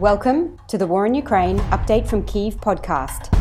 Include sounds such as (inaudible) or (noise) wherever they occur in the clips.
Welcome to the War in Ukraine Update from Kyiv podcast.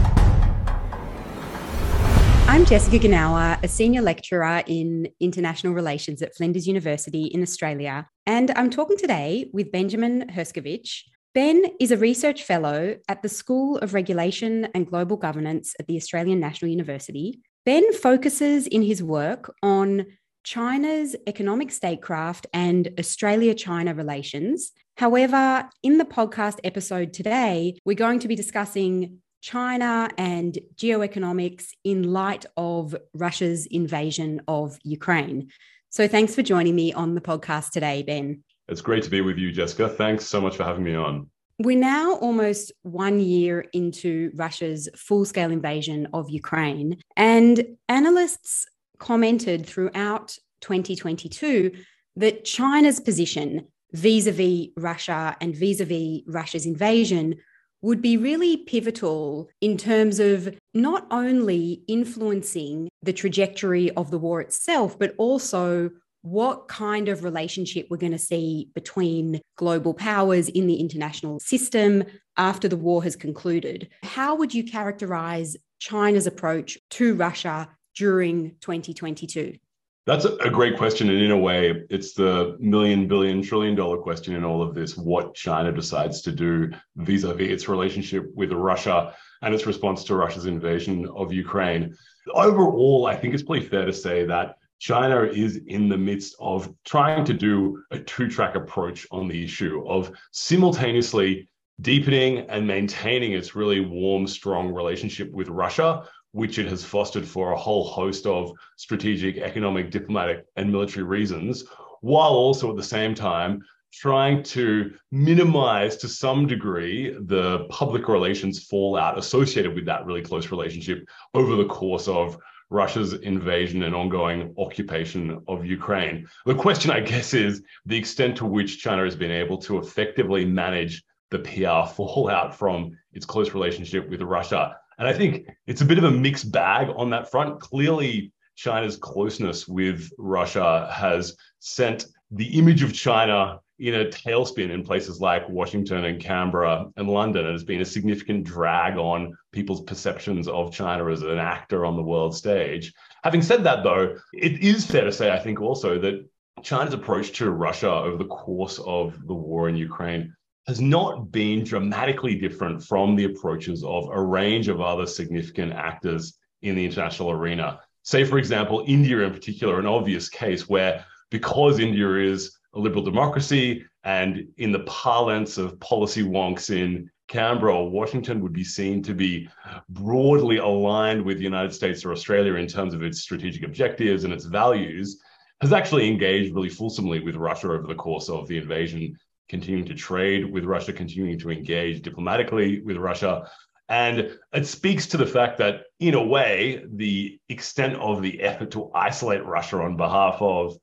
I'm Jessica Genauer, a senior lecturer in international relations at Flinders University in Australia, and I'm talking today with Benjamin Herscovitch. Ben is a research fellow at the School of Regulation and Global Governance at the Australian National University. Ben focuses in his work on China's economic statecraft and Australia China relations. However, in the podcast episode today, we're going to be discussing China and geoeconomics in light of Russia's invasion of Ukraine. So thanks for joining me on the podcast today, Ben. It's great to be with you, Jessica. Thanks so much for having me on. We're now almost one year into Russia's full scale invasion of Ukraine, and analysts commented throughout 2022 that China's position vis a vis Russia and vis a vis Russia's invasion would be really pivotal in terms of not only influencing the trajectory of the war itself, but also what kind of relationship we're going to see between global powers in the international system after the war has concluded. How would you characterize China's approach to Russia during 2022? That's a great question. And in a way, it's the million, billion, trillion dollar question in all of this what China decides to do vis a vis its relationship with Russia and its response to Russia's invasion of Ukraine. Overall, I think it's pretty fair to say that China is in the midst of trying to do a two track approach on the issue of simultaneously deepening and maintaining its really warm, strong relationship with Russia which it has fostered for a whole host of strategic, economic, diplomatic, and military reasons, while also at the same time trying to minimize to some degree the public relations fallout associated with that really close relationship over the course of Russia's invasion and ongoing occupation of Ukraine. The question, I guess, is the extent to which China has been able to effectively manage the PR (laughs) fallout from its close relationship with Russia and I think it's a bit of a mixed bag on that front. Clearly, China's closeness with Russia has sent the image of China in a tailspin in places like Washington and Canberra and London. It has been a significant drag on people's perceptions of China as an actor on the world stage. Having said that, though, it is fair to say, I think, also that China's approach to Russia over the course of the war in Ukraine has not been dramatically different from the approaches of a range of other significant actors in the international arena. Say, for example, India in particular, an obvious case where because India is a liberal democracy and in the parlance of policy wonks in Canberra or Washington would be seen to be broadly aligned with the United States or Australia in terms of its strategic objectives and its values, has actually engaged really fulsomely with Russia over the course of the invasion continuing to trade with Russia, continuing to engage diplomatically with Russia. And it speaks to the fact that, in a way, the extent of the effort to isolate Russia on behalf of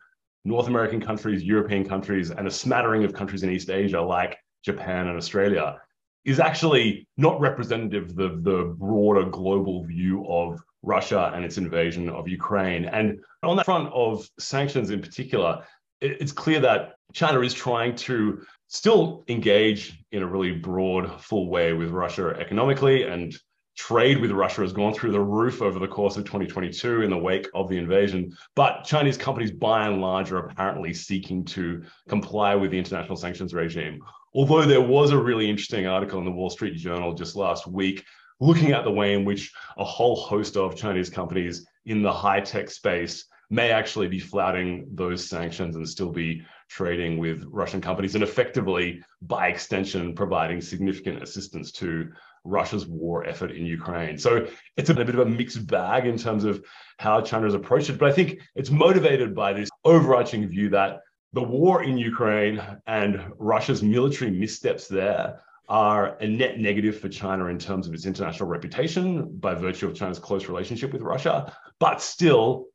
North American countries, European countries, and a smattering of countries in East Asia like Japan and Australia is actually not representative of the, the broader global view of Russia and its invasion of Ukraine. And on that front of sanctions in particular, it's clear that China is trying to still engage in a really broad, full way with Russia economically, and trade with Russia has gone through the roof over the course of 2022 in the wake of the invasion. But Chinese companies, by and large, are apparently seeking to comply with the international sanctions regime. Although there was a really interesting article in the Wall Street Journal just last week looking at the way in which a whole host of Chinese companies in the high tech space may actually be flouting those sanctions and still be trading with Russian companies and effectively, by extension, providing significant assistance to Russia's war effort in Ukraine. So it's a bit of a mixed bag in terms of how China has approached it. But I think it's motivated by this overarching view that the war in Ukraine and Russia's military missteps there are a net negative for China in terms of its international reputation by virtue of China's close relationship with Russia. But still,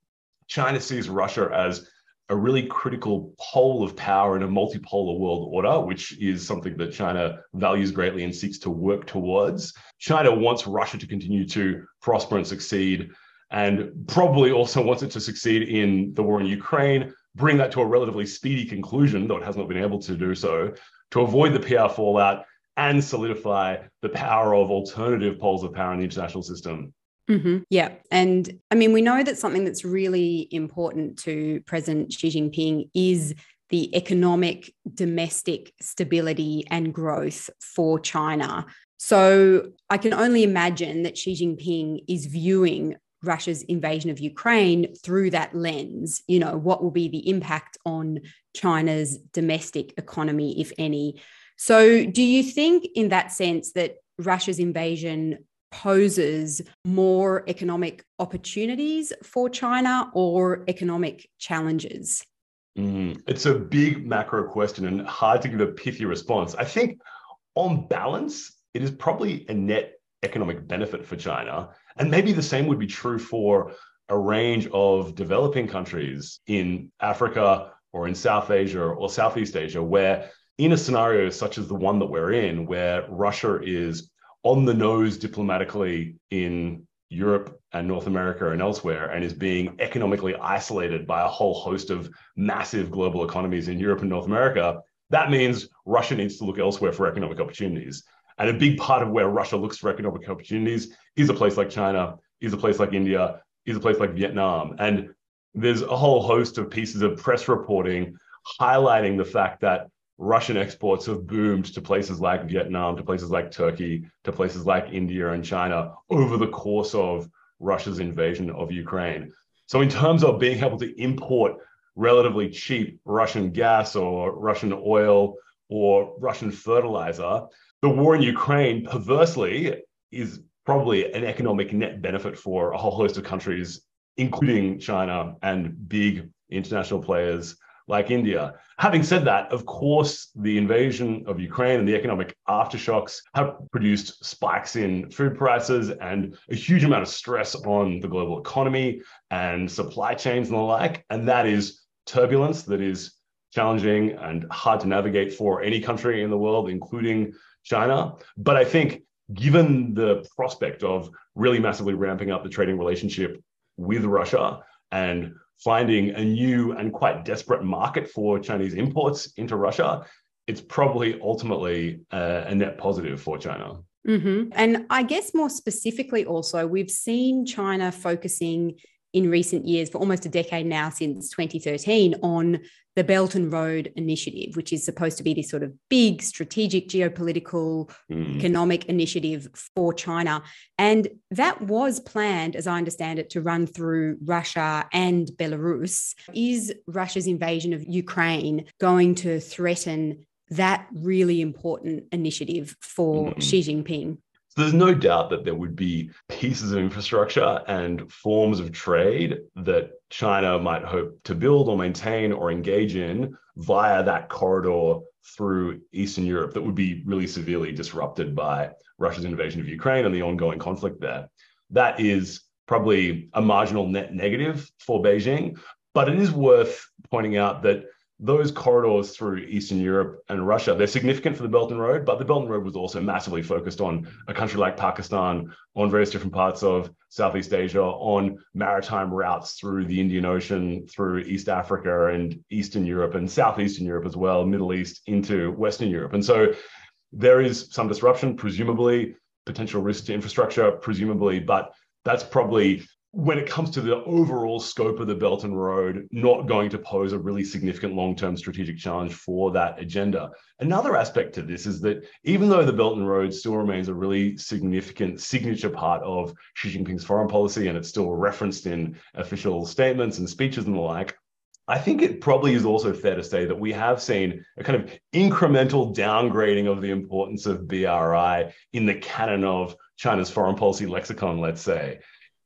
China sees Russia as a really critical pole of power in a multipolar world order, which is something that China values greatly and seeks to work towards. China wants Russia to continue to prosper and succeed, and probably also wants it to succeed in the war in Ukraine, bring that to a relatively speedy conclusion, though it has not been able to do so, to avoid the PR fallout and solidify the power of alternative poles of power in the international system. Mm-hmm. Yeah. And I mean, we know that something that's really important to President Xi Jinping is the economic domestic stability and growth for China. So I can only imagine that Xi Jinping is viewing Russia's invasion of Ukraine through that lens. You know, what will be the impact on China's domestic economy, if any? So, do you think, in that sense, that Russia's invasion poses more economic opportunities for China or economic challenges? Mm, it's a big macro question and hard to give a pithy response. I think, on balance, it is probably a net economic benefit for China. And maybe the same would be true for a range of developing countries in Africa or in South Asia or Southeast Asia, where in a scenario such as the one that we're in, where Russia is on the nose diplomatically in Europe and North America and elsewhere, and is being economically isolated by a whole host of massive global economies in Europe and North America, that means Russia needs to look elsewhere for economic opportunities. And a big part of where Russia looks for economic opportunities is a place like China, is a place like India, is a place like Vietnam. And there's a whole host of pieces of press reporting highlighting the fact that Russian exports have boomed to places like Vietnam, to places like Turkey, to places like India and China over the course of Russia's invasion of Ukraine. So, in terms of being able to import relatively cheap Russian gas or Russian oil or Russian fertilizer, the war in Ukraine, perversely, is probably an economic net benefit for a whole host of countries, including China and big international players like India. Having said that, of course, the invasion of Ukraine and the economic aftershocks have produced spikes in food prices and a huge amount of stress on the global economy and supply chains and the like. And that is turbulence that is challenging and hard to navigate for any country in the world, including China. But I think given the prospect of really massively ramping up the trading relationship with Russia and finding a new and quite desperate market for Chinese imports into Russia, it's probably ultimately a, a net positive for China. Mm-hmm. And I guess more specifically, also, we've seen China focusing in recent years, for almost a decade now, since 2013, on the Belt and Road Initiative, which is supposed to be this sort of big strategic geopolitical mm. economic initiative for China. And that was planned, as I understand it, to run through Russia and Belarus. Is Russia's invasion of Ukraine going to threaten that really important initiative for mm. Xi Jinping? There's no doubt that there would be pieces of infrastructure and forms of trade that China might hope to build or maintain or engage in via that corridor through Eastern Europe that would be really severely disrupted by Russia's invasion of Ukraine and the ongoing conflict there. That is probably a marginal net negative for Beijing, but it is worth pointing out that those corridors through Eastern Europe and Russia, they're significant for the Belt and Road, but the Belt and Road was also massively focused on a country like Pakistan, on various different parts of Southeast Asia, on maritime routes through the Indian Ocean, through East Africa and Eastern Europe and Southeastern Europe as well, Middle East into Western Europe. And so there is some disruption, presumably, potential risk to infrastructure, presumably, but that's probably when it comes to the overall scope of the Belt and Road, not going to pose a really significant long term strategic challenge for that agenda. Another aspect to this is that even though the Belt and Road still remains a really significant signature part of Xi Jinping's foreign policy and it's still referenced in official statements and speeches and the like, I think it probably is also fair to say that we have seen a kind of incremental downgrading of the importance of BRI in the canon of China's foreign policy lexicon, let's say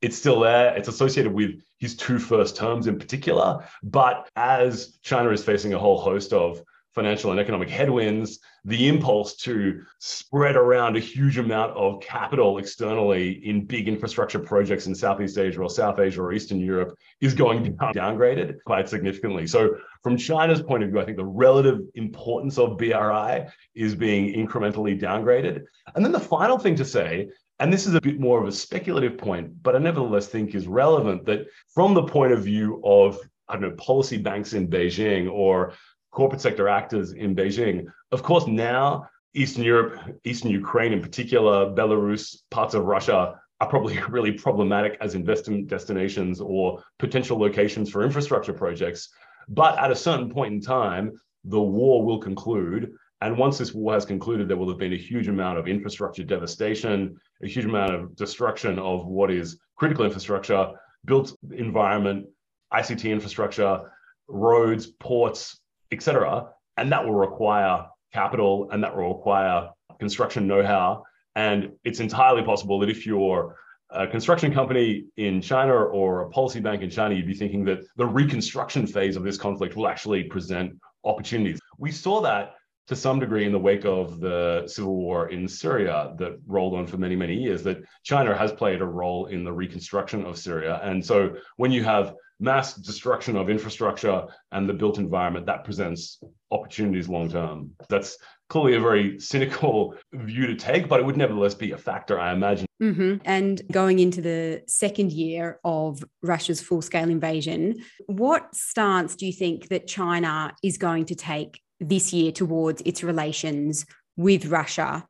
it's still there. It's associated with his two first terms in particular. But as China is facing a whole host of financial and economic headwinds, the impulse to spread around a huge amount of capital externally in big infrastructure projects in Southeast Asia or South Asia or Eastern Europe is going down, downgraded quite significantly. So, from China's point of view, I think the relative importance of BRI is being incrementally downgraded. And then the final thing to say and this is a bit more of a speculative point, but I nevertheless think is relevant that from the point of view of, I don't know, policy banks in Beijing or corporate sector actors in Beijing, of course, now Eastern Europe, Eastern Ukraine in particular, Belarus, parts of Russia are probably (laughs) really problematic as investment destinations or potential locations for infrastructure projects. But at a certain point in time, the war will conclude. And once this war has concluded, there will have been a huge amount of infrastructure devastation, a huge amount of destruction of what is critical infrastructure, built environment, ICT infrastructure, roads, ports, etc. And that will require capital and that will require construction know-how. And it's entirely possible that if you're a construction company in China or a policy bank in China, you'd be thinking that the reconstruction phase of this conflict will actually present opportunities. We saw that to some degree in the wake of the civil war in Syria that rolled on for many, many years, that China has played a role in the reconstruction of Syria. And so when you have mass destruction of infrastructure and the built environment, that presents opportunities long term. That's clearly a very cynical view to take, but it would nevertheless be a factor, I imagine. Mm-hmm. And going into the second year of Russia's full scale invasion, what stance do you think that China is going to take this year towards its relations with Russia?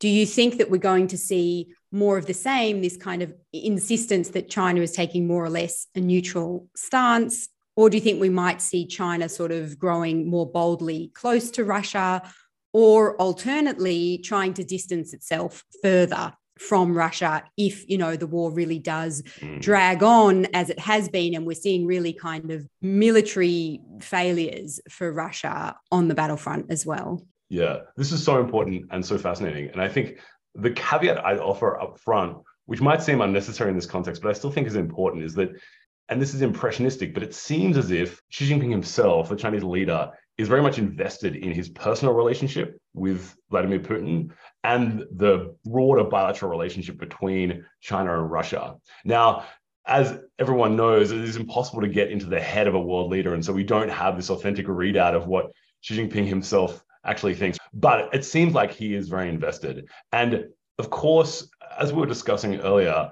Do you think that we're going to see more of the same, this kind of insistence that China is taking more or less a neutral stance? Or do you think we might see China sort of growing more boldly close to Russia, or alternately trying to distance itself further from Russia if you know the war really does mm. drag on as it has been and we're seeing really kind of military failures for Russia on the battlefront as well. Yeah, this is so important and so fascinating and I think the caveat I'd offer up front which might seem unnecessary in this context but I still think is important is that and this is impressionistic but it seems as if Xi Jinping himself the Chinese leader is very much invested in his personal relationship with Vladimir Putin and the broader bilateral relationship between China and Russia. Now, as everyone knows, it is impossible to get into the head of a world leader. And so we don't have this authentic readout of what Xi Jinping himself actually thinks. But it seems like he is very invested. And of course, as we were discussing earlier,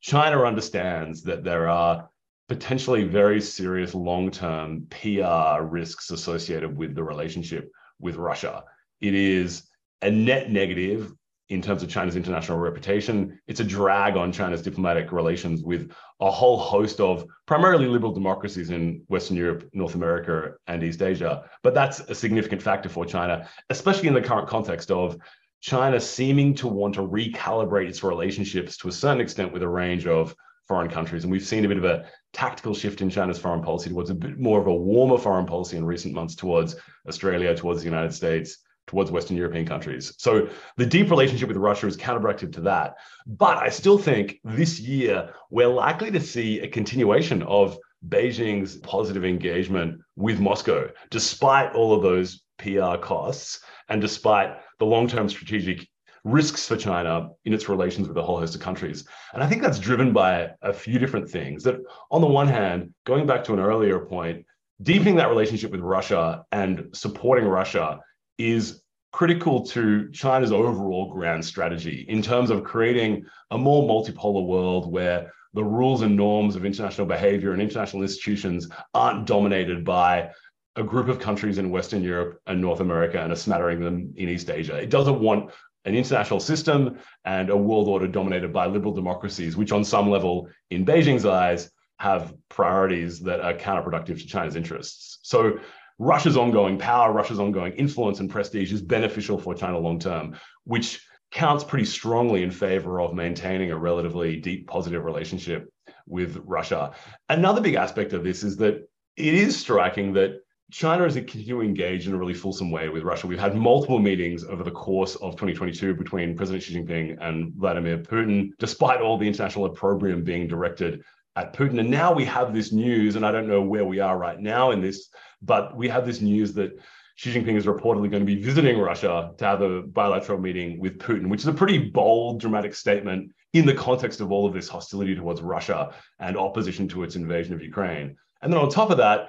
China understands that there are potentially very serious long term PR risks associated with the relationship with Russia. It is a net negative in terms of China's international reputation. It's a drag on China's diplomatic relations with a whole host of primarily liberal democracies in Western Europe, North America, and East Asia. But that's a significant factor for China, especially in the current context of China seeming to want to recalibrate its relationships to a certain extent with a range of foreign countries. And we've seen a bit of a tactical shift in China's foreign policy towards a bit more of a warmer foreign policy in recent months towards Australia, towards the United States, towards Western European countries. So the deep relationship with Russia is counterproductive to that. But I still think this year we're likely to see a continuation of Beijing's positive engagement with Moscow, despite all of those PR costs and despite the long term strategic risks for China in its relations with a whole host of countries. And I think that's driven by a few different things. That, on the one hand, going back to an earlier point, deepening that relationship with Russia and supporting Russia is critical to China's overall grand strategy in terms of creating a more multipolar world where the rules and norms of international behavior and international institutions aren't dominated by a group of countries in Western Europe and North America and a smattering them in East Asia. It doesn't want an international system and a world order dominated by liberal democracies, which on some level, in Beijing's eyes, have priorities that are counterproductive to China's interests. So Russia's ongoing power, Russia's ongoing influence and prestige is beneficial for China long term, which counts pretty strongly in favor of maintaining a relatively deep positive relationship with Russia. Another big aspect of this is that it is striking that China is continuing to engage in a really fulsome way with Russia. We've had multiple meetings over the course of 2022 between President Xi Jinping and Vladimir Putin, despite all the international opprobrium being directed at Putin. And now we have this news, and I don't know where we are right now in this, but we have this news that Xi Jinping is reportedly going to be visiting Russia to have a bilateral meeting with Putin, which is a pretty bold, dramatic statement in the context of all of this hostility towards Russia and opposition to its invasion of Ukraine. And then on top of that,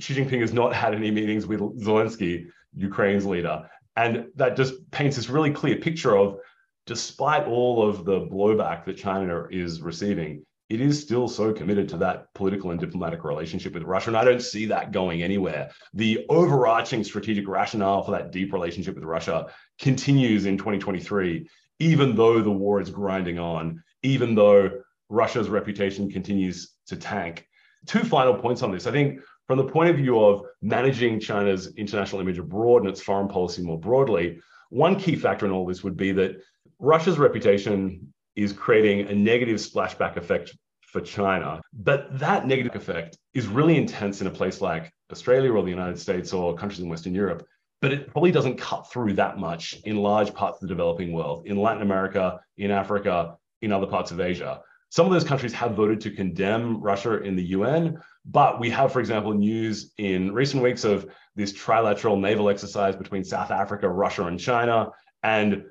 Xi Jinping has not had any meetings with Zelensky, Ukraine's leader. And that just paints this really clear picture of, despite all of the blowback that China is receiving, it is still so committed to that political and diplomatic relationship with Russia. And I don't see that going anywhere. The overarching strategic rationale for that deep relationship with Russia continues in 2023, even though the war is grinding on, even though Russia's reputation continues to tank. Two final points on this. I think from the point of view of managing China's international image abroad and its foreign policy more broadly, one key factor in all this would be that Russia's reputation is creating a negative splashback effect for China. But that negative effect is really intense in a place like Australia or the United States or countries in Western Europe. But it probably doesn't cut through that much in large parts of the developing world, in Latin America, in Africa, in other parts of Asia. Some of those countries have voted to condemn Russia in the UN, but we have, for example, news in recent weeks of this trilateral naval exercise between South Africa, Russia, and China, and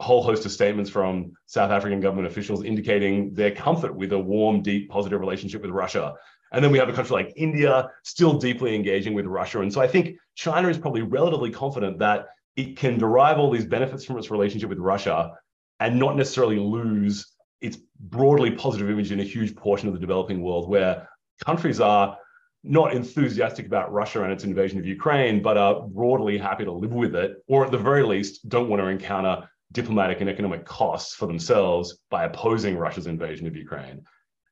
a whole host of statements from South African government officials indicating their comfort with a warm, deep, positive relationship with Russia. And then we have a country like India still deeply engaging with Russia. And so I think China is probably relatively confident that it can derive all these benefits from its relationship with Russia and not necessarily lose its broadly positive image in a huge portion of the developing world where countries are not enthusiastic about Russia and its invasion of Ukraine, but are broadly happy to live with it, or at the very least, don't want to encounter diplomatic and economic costs for themselves by opposing Russia's invasion of Ukraine.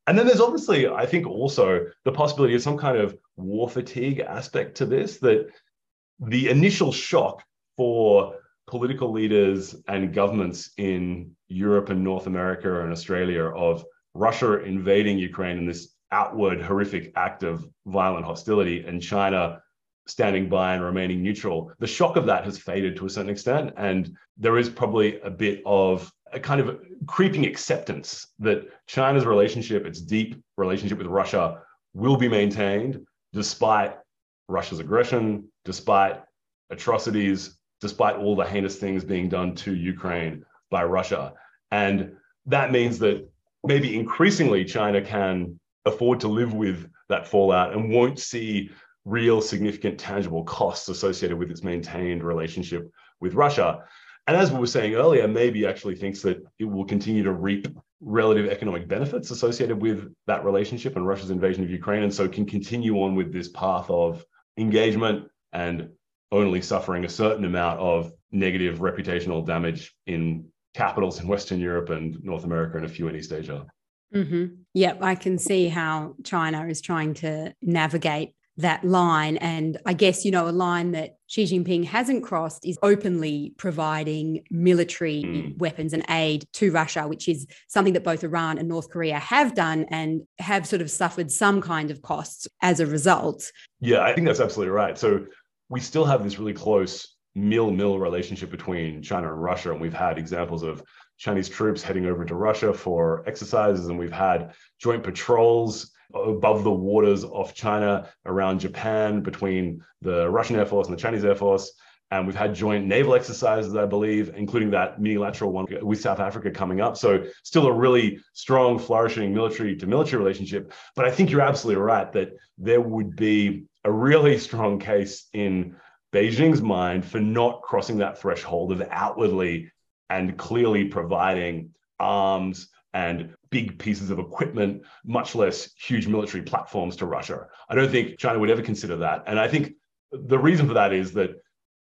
And then there's obviously, I think, also the possibility of some kind of war fatigue aspect to this, that the initial shock for political leaders and governments in Europe and North America and Australia of Russia invading Ukraine in this outward horrific act of violent hostility and China standing by and remaining neutral, the shock of that has faded to a certain extent. And there is probably a bit of a kind of creeping acceptance that China's relationship, its deep relationship with Russia, will be maintained despite Russia's aggression, despite atrocities, despite all the heinous things being done to Ukraine by Russia. And that means that maybe increasingly China can afford to live with that fallout and won't see real significant tangible costs associated with its maintained relationship with Russia. And as we were saying earlier, maybe actually thinks that it will continue to reap relative economic benefits associated with that relationship and Russia's invasion of Ukraine. And so can continue on with this path of engagement and only suffering a certain amount of negative reputational damage in capitals in Western Europe and North America and a few in East Asia. Mm-hmm. Yep, I can see how China is trying to navigate that line. And I guess, you know, a line that Xi Jinping hasn't crossed is openly providing military mm. weapons and aid to Russia, which is something that both Iran and North Korea have done and have sort of suffered some kind of costs as a result. Yeah, I think that's absolutely right. So we still have this really close mill mill relationship between China and Russia. And we've had examples of Chinese troops heading over to Russia for exercises, and we've had joint patrols above the waters off China around Japan between the Russian Air Force and the Chinese Air Force. And we've had joint naval exercises, I believe, including that unilateral one with South Africa coming up. So, still a really strong, flourishing military to military relationship. But I think you're absolutely right that there would be a really strong case in Beijing's mind for not crossing that threshold of outwardly and clearly providing arms and big pieces of equipment, much less huge military platforms to Russia. I don't think China would ever consider that. And I think the reason for that is that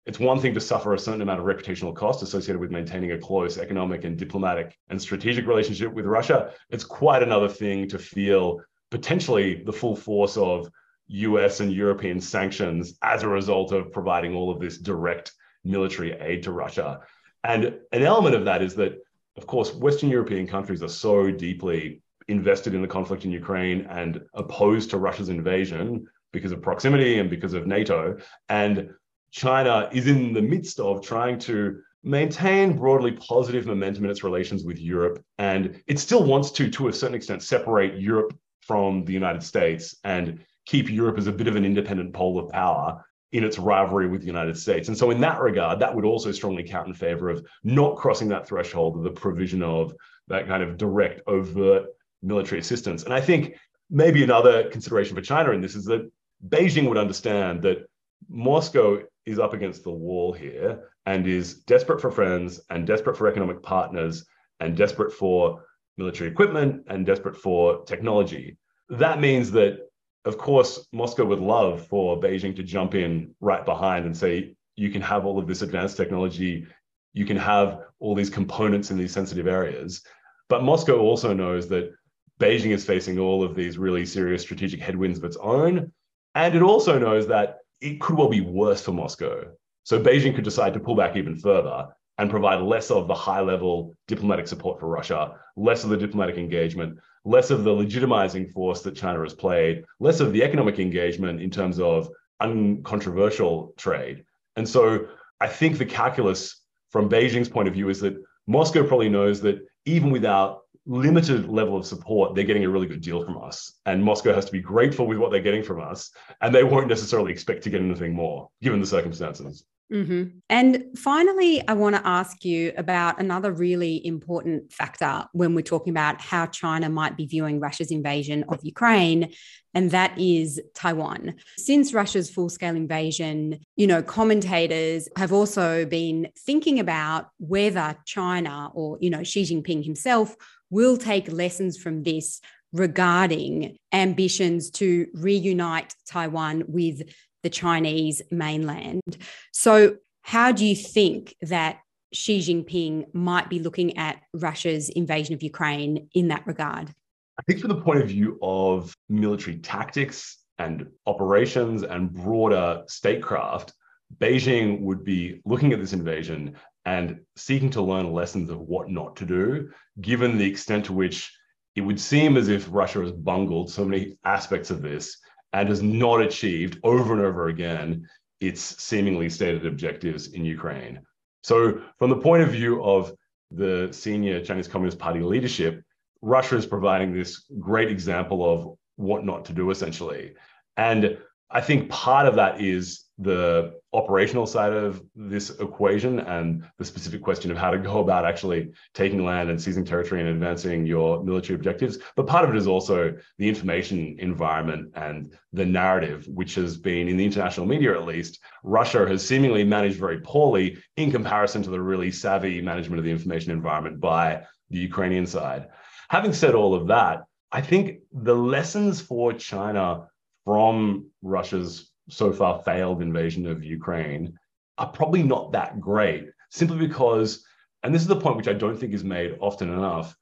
it's one thing to suffer a certain amount of reputational cost associated with maintaining a close economic and diplomatic and strategic relationship with Russia. It's quite another thing to feel potentially the full force of US and European sanctions as a result of providing all of this direct military aid to Russia. And an element of that is that of course, Western European countries are so deeply invested in the conflict in Ukraine and opposed to Russia's invasion because of proximity and because of NATO. And China is in the midst of trying to maintain broadly positive momentum in its relations with Europe. And it still wants to, to a certain extent, separate Europe from the United States and keep Europe as a bit of an independent pole of power in its rivalry with the United States. And so, in that regard, that would also strongly count in favor of not crossing that threshold of the provision of that kind of direct, overt military assistance. And I think maybe another consideration for China in this is that Beijing would understand that Moscow is up against the wall here and is desperate for friends and desperate for economic partners and desperate for military equipment and desperate for technology. That means that, of course, Moscow would love for Beijing to jump in right behind and say, you can have all of this advanced technology, you can have all these components in these sensitive areas. But Moscow also knows that Beijing is facing all of these really serious strategic headwinds of its own. And it also knows that it could well be worse for Moscow. So Beijing could decide to pull back even further and provide less of the high level diplomatic support for Russia, less of the diplomatic engagement, less of the legitimizing force that China has played, less of the economic engagement in terms of uncontroversial trade. And so I think the calculus from Beijing's point of view is that Moscow probably knows that even without limited level of support, they're getting a really good deal from us. And Moscow has to be grateful with what they're getting from us. And they won't necessarily expect to get anything more, given the circumstances. Mm-hmm. And finally, I want to ask you about another really important factor when we're talking about how China might be viewing Russia's invasion of Ukraine, and that is Taiwan. Since Russia's full scale invasion, you know, commentators have also been thinking about whether China or, you know, Xi Jinping himself will take lessons from this regarding ambitions to reunite Taiwan with the Chinese mainland. So, how do you think that Xi Jinping might be looking at Russia's invasion of Ukraine in that regard? I think, from the point of view of military tactics and operations and broader statecraft, Beijing would be looking at this invasion and seeking to learn lessons of what not to do, given the extent to which it would seem as if Russia has bungled so many aspects of this and has not achieved over and over again its seemingly stated objectives in Ukraine. So, from the point of view of the senior Chinese Communist Party leadership, Russia is providing this great example of what not to do, essentially. And I think part of that is the operational side of this equation and the specific question of how to go about actually taking land and seizing territory and advancing your military objectives. But part of it is also the information environment and the narrative, which has been in the international media at least, Russia has seemingly managed very poorly in comparison to the really savvy management of the information environment by the Ukrainian side. Having said all of that, I think the lessons for China from Russia's so far failed invasion of Ukraine are probably not that great, simply because, and this is the point which I don't think is made often enough,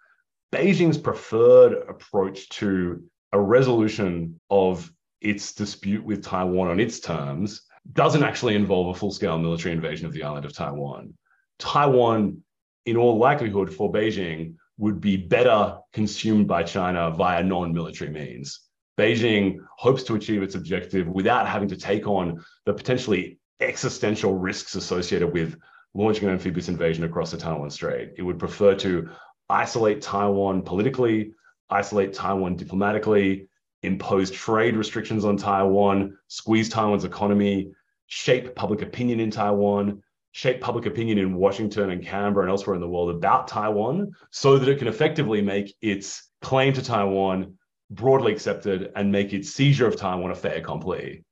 Beijing's preferred approach to a resolution of its dispute with Taiwan on its terms doesn't actually involve a full scale military invasion of the island of Taiwan. Taiwan, in all likelihood, for Beijing, would be better consumed by China via non military means. Beijing hopes to achieve its objective without having to take on the potentially existential risks associated with launching an amphibious invasion across the Taiwan Strait. It would prefer to isolate Taiwan politically, isolate Taiwan diplomatically, impose trade restrictions on Taiwan, squeeze Taiwan's economy, shape public opinion in Taiwan, shape public opinion in Washington and Canberra and elsewhere in the world about Taiwan so that it can effectively make its claim to Taiwan broadly accepted and make its seizure of Taiwan a fait accompli.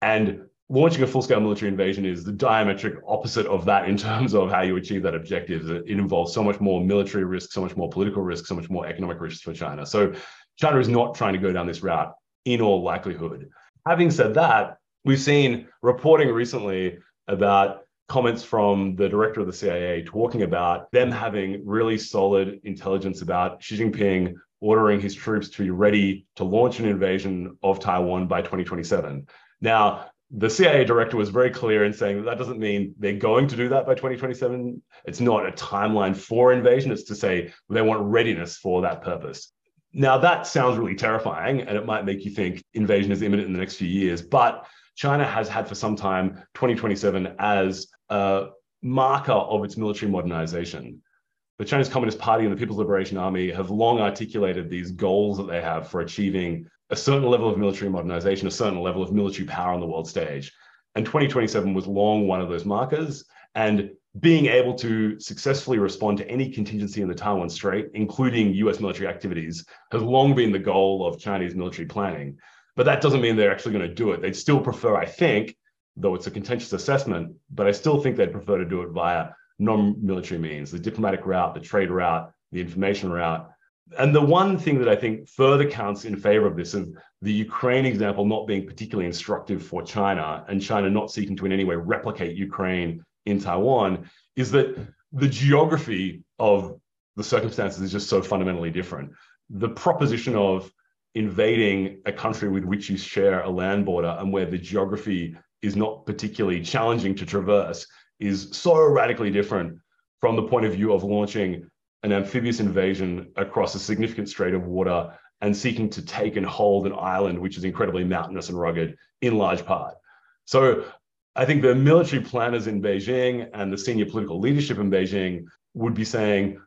And launching a full-scale military invasion is the diametric opposite of that in (laughs) terms of how you achieve that objective. It involves so much more military risk, so much more political risk, so much more economic risk for China. So China is not trying to go down this route in all likelihood. Having said that, we've seen reporting recently about comments from the director of the CIA talking about them having really solid intelligence about Xi Jinping ordering his troops to be ready to launch an invasion of Taiwan by 2027. Now, the CIA director was very clear in saying that that doesn't mean they're going to do that by 2027. It's not a timeline for invasion, it's to say they want readiness for that purpose. Now, that sounds really terrifying, and it might make you think invasion is imminent in the next few years. But China has had for some time 2027 as a marker of its military modernization the Chinese Communist Party and the People's Liberation Army have long articulated these goals that they have for achieving a certain level of military modernization, a certain level of military power on the world stage. And 2027 was long one of those markers. And being able to successfully respond to any contingency in the Taiwan Strait, including US military activities, has long been the goal of Chinese military planning. But that doesn't mean they're actually going to do it. They'd still prefer, I think, though it's a contentious assessment, but I still think they'd prefer to do it via non-military means, the diplomatic route, the trade route, the information route, And the one thing that I think further counts in favor of this, of the Ukraine example not being particularly instructive for China and China not seeking to in any way replicate Ukraine in Taiwan, is that the geography of the circumstances is just so fundamentally different. The proposition of invading a country with which you share a land border and where the geography is not particularly challenging to traverse is so radically different from the point of view of launching an amphibious invasion across a significant strait of water and seeking to take and hold an island which is incredibly mountainous and rugged in large part. So I think the military planners in Beijing and the senior political leadership in Beijing would be saying,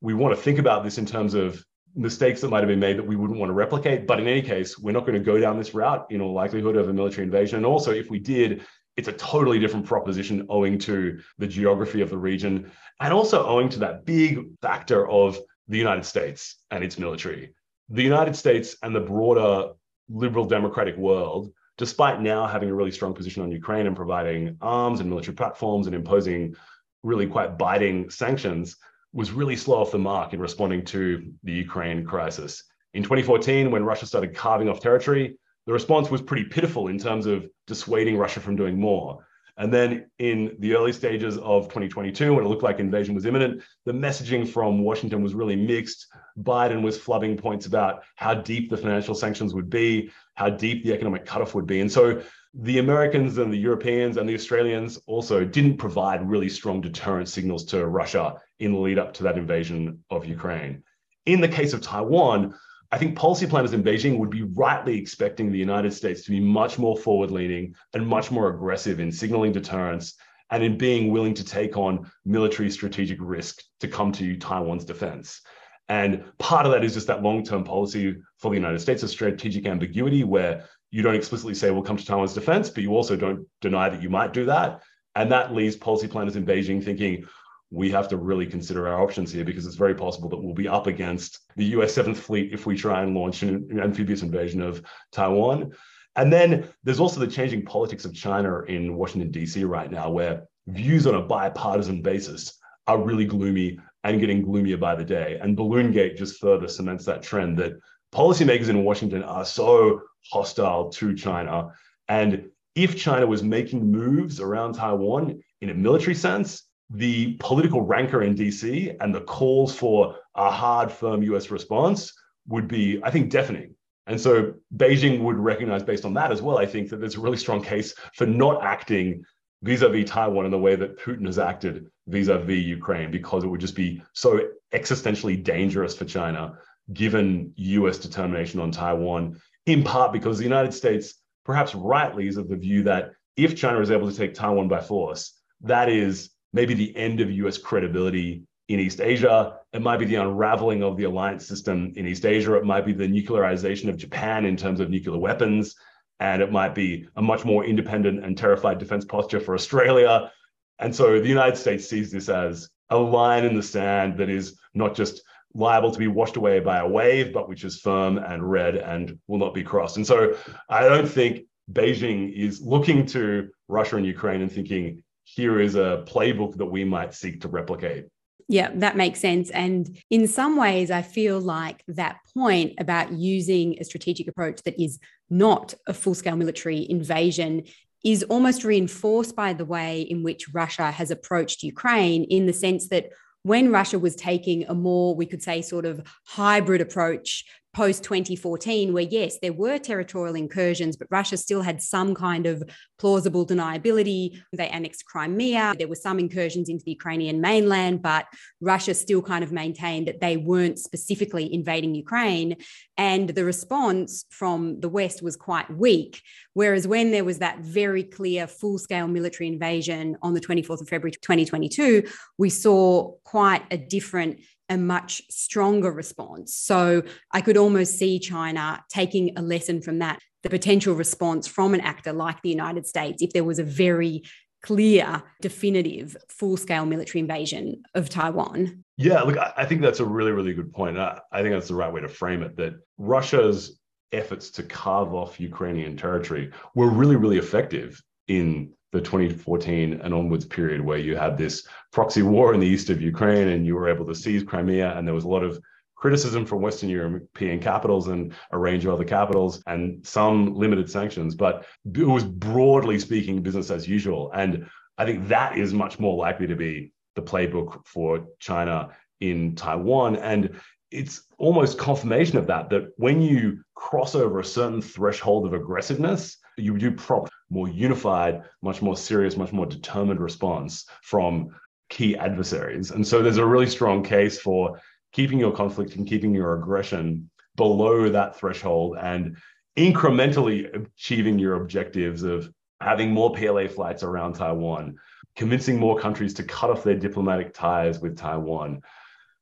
we want to think about this in terms of mistakes that might have been made that we wouldn't want to replicate. But in any case, we're not going to go down this route in all likelihood of a military invasion. And also, if we did, it's a totally different proposition owing to the geography of the region and also owing to that big factor of the United States and its military. The United States and the broader liberal democratic world, despite now having a really strong position on Ukraine and providing arms and military platforms and imposing really quite biting sanctions, was really slow off the mark in responding to the Ukraine crisis. In 2014, when Russia started carving off territory, the response was pretty pitiful in terms of dissuading Russia from doing more. And then in the early stages of 2022, when it looked like invasion was imminent, the messaging from Washington was really mixed. Biden was flubbing points about how deep the financial sanctions would be, how deep the economic cutoff would be. And so the Americans and the Europeans and the Australians also didn't provide really strong deterrent signals to Russia in the lead up to that invasion of Ukraine. In the case of Taiwan, I think policy planners in Beijing would be rightly expecting the United States to be much more forward leaning and much more aggressive in signaling deterrence and in being willing to take on military strategic risk to come to Taiwan's defense. And part of that is just that long term policy for the United States of strategic ambiguity, where you don't explicitly say we'll come to Taiwan's defense, but you also don't deny that you might do that. And that leaves policy planners in Beijing thinking, we have to really consider our options here because it's very possible that we'll be up against the US 7th Fleet if we try and launch an, an amphibious invasion of Taiwan. And then there's also the changing politics of China in Washington, D.C. right now, where views on a bipartisan basis are really gloomy and getting gloomier by the day. And Balloon Gate just further cements that trend that policymakers in Washington are so hostile to China. And if China was making moves around Taiwan in a military sense, the political rancor in DC and the calls for a hard, firm US response would be, I think, deafening. And so Beijing would recognize, based on that as well, I think that there's a really strong case for not acting vis a vis Taiwan in the way that Putin has acted vis a vis Ukraine, because it would just be so existentially dangerous for China, given US determination on Taiwan, in part because the United States, perhaps rightly, is of the view that if China is able to take Taiwan by force, that is maybe the end of US credibility in East Asia. It might be the unraveling of the alliance system in East Asia. It might be the nuclearization of Japan in terms of nuclear weapons. And it might be a much more independent and terrified defense posture for Australia. And so the United States sees this as a line in the sand that is not just liable to be washed away by a wave, but which is firm and red and will not be crossed. And so I don't think Beijing is looking to Russia and Ukraine and thinking, here is a playbook that we might seek to replicate. Yeah, that makes sense. And in some ways, I feel like that point about using a strategic approach that is not a full scale military invasion is almost reinforced by the way in which Russia has approached Ukraine, in the sense that when Russia was taking a more, we could say, sort of hybrid approach post 2014, where yes, there were territorial incursions, but Russia still had some kind of plausible deniability. They annexed Crimea. There were some incursions into the Ukrainian mainland, but Russia still kind of maintained that they weren't specifically invading Ukraine. And the response from the West was quite weak. Whereas when there was that very clear full scale military invasion on the 24th of February 2022, we saw quite a different a much stronger response. So I could almost see China taking a lesson from that, the potential response from an actor like the United States, if there was a very clear, definitive, full scale military invasion of Taiwan. Yeah, look, I think that's a really, really good point. I, think that's the right way to frame it that Russia's efforts to carve off Ukrainian territory were really, really effective in the 2014 and onwards period where you had this proxy war in the east of Ukraine and you were able to seize Crimea and there was a lot of criticism from Western European capitals and a range of other capitals and some limited sanctions, but it was broadly speaking business as usual. And I think that is much more likely to be the playbook for China in Taiwan. And it's almost confirmation of that, that when you cross over a certain threshold of aggressiveness, you do prompt more unified, much more serious, much more determined response from key adversaries. And so there's a really strong case for keeping your conflict and keeping your aggression below that threshold and incrementally achieving your objectives of having more PLA flights around Taiwan, convincing more countries to cut off their diplomatic ties with Taiwan,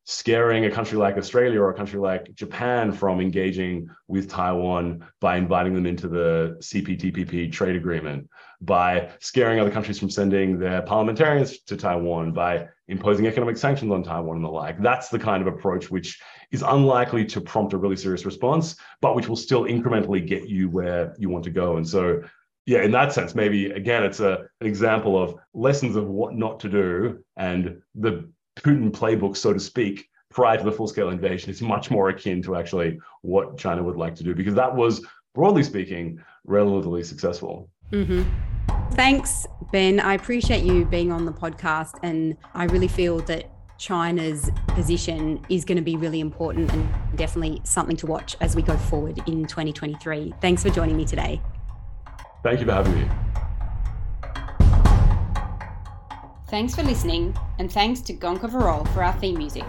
scaring a country like Australia or a country like Japan from engaging with Taiwan by inviting them into the CPTPP trade agreement, by scaring other countries from sending their parliamentarians to Taiwan, by imposing economic sanctions on Taiwan and the like. That's the kind of approach which is unlikely to prompt a really serious response, but which will still incrementally get you where you want to go. And so yeah, in that sense, maybe again, it's a, an example of lessons of what not to do and the Putin playbook, so to speak, prior to the full scale invasion is much more akin to actually what China would like to do, because that was, broadly speaking, relatively successful. Mm-hmm. Thanks, Ben. I appreciate you being on the podcast. And I really feel that China's position is going to be really important and definitely something to watch as we go forward in 2023. Thanks for joining me today. Thank you for having me. Thanks for listening, and thanks to Gonka Varol for our theme music.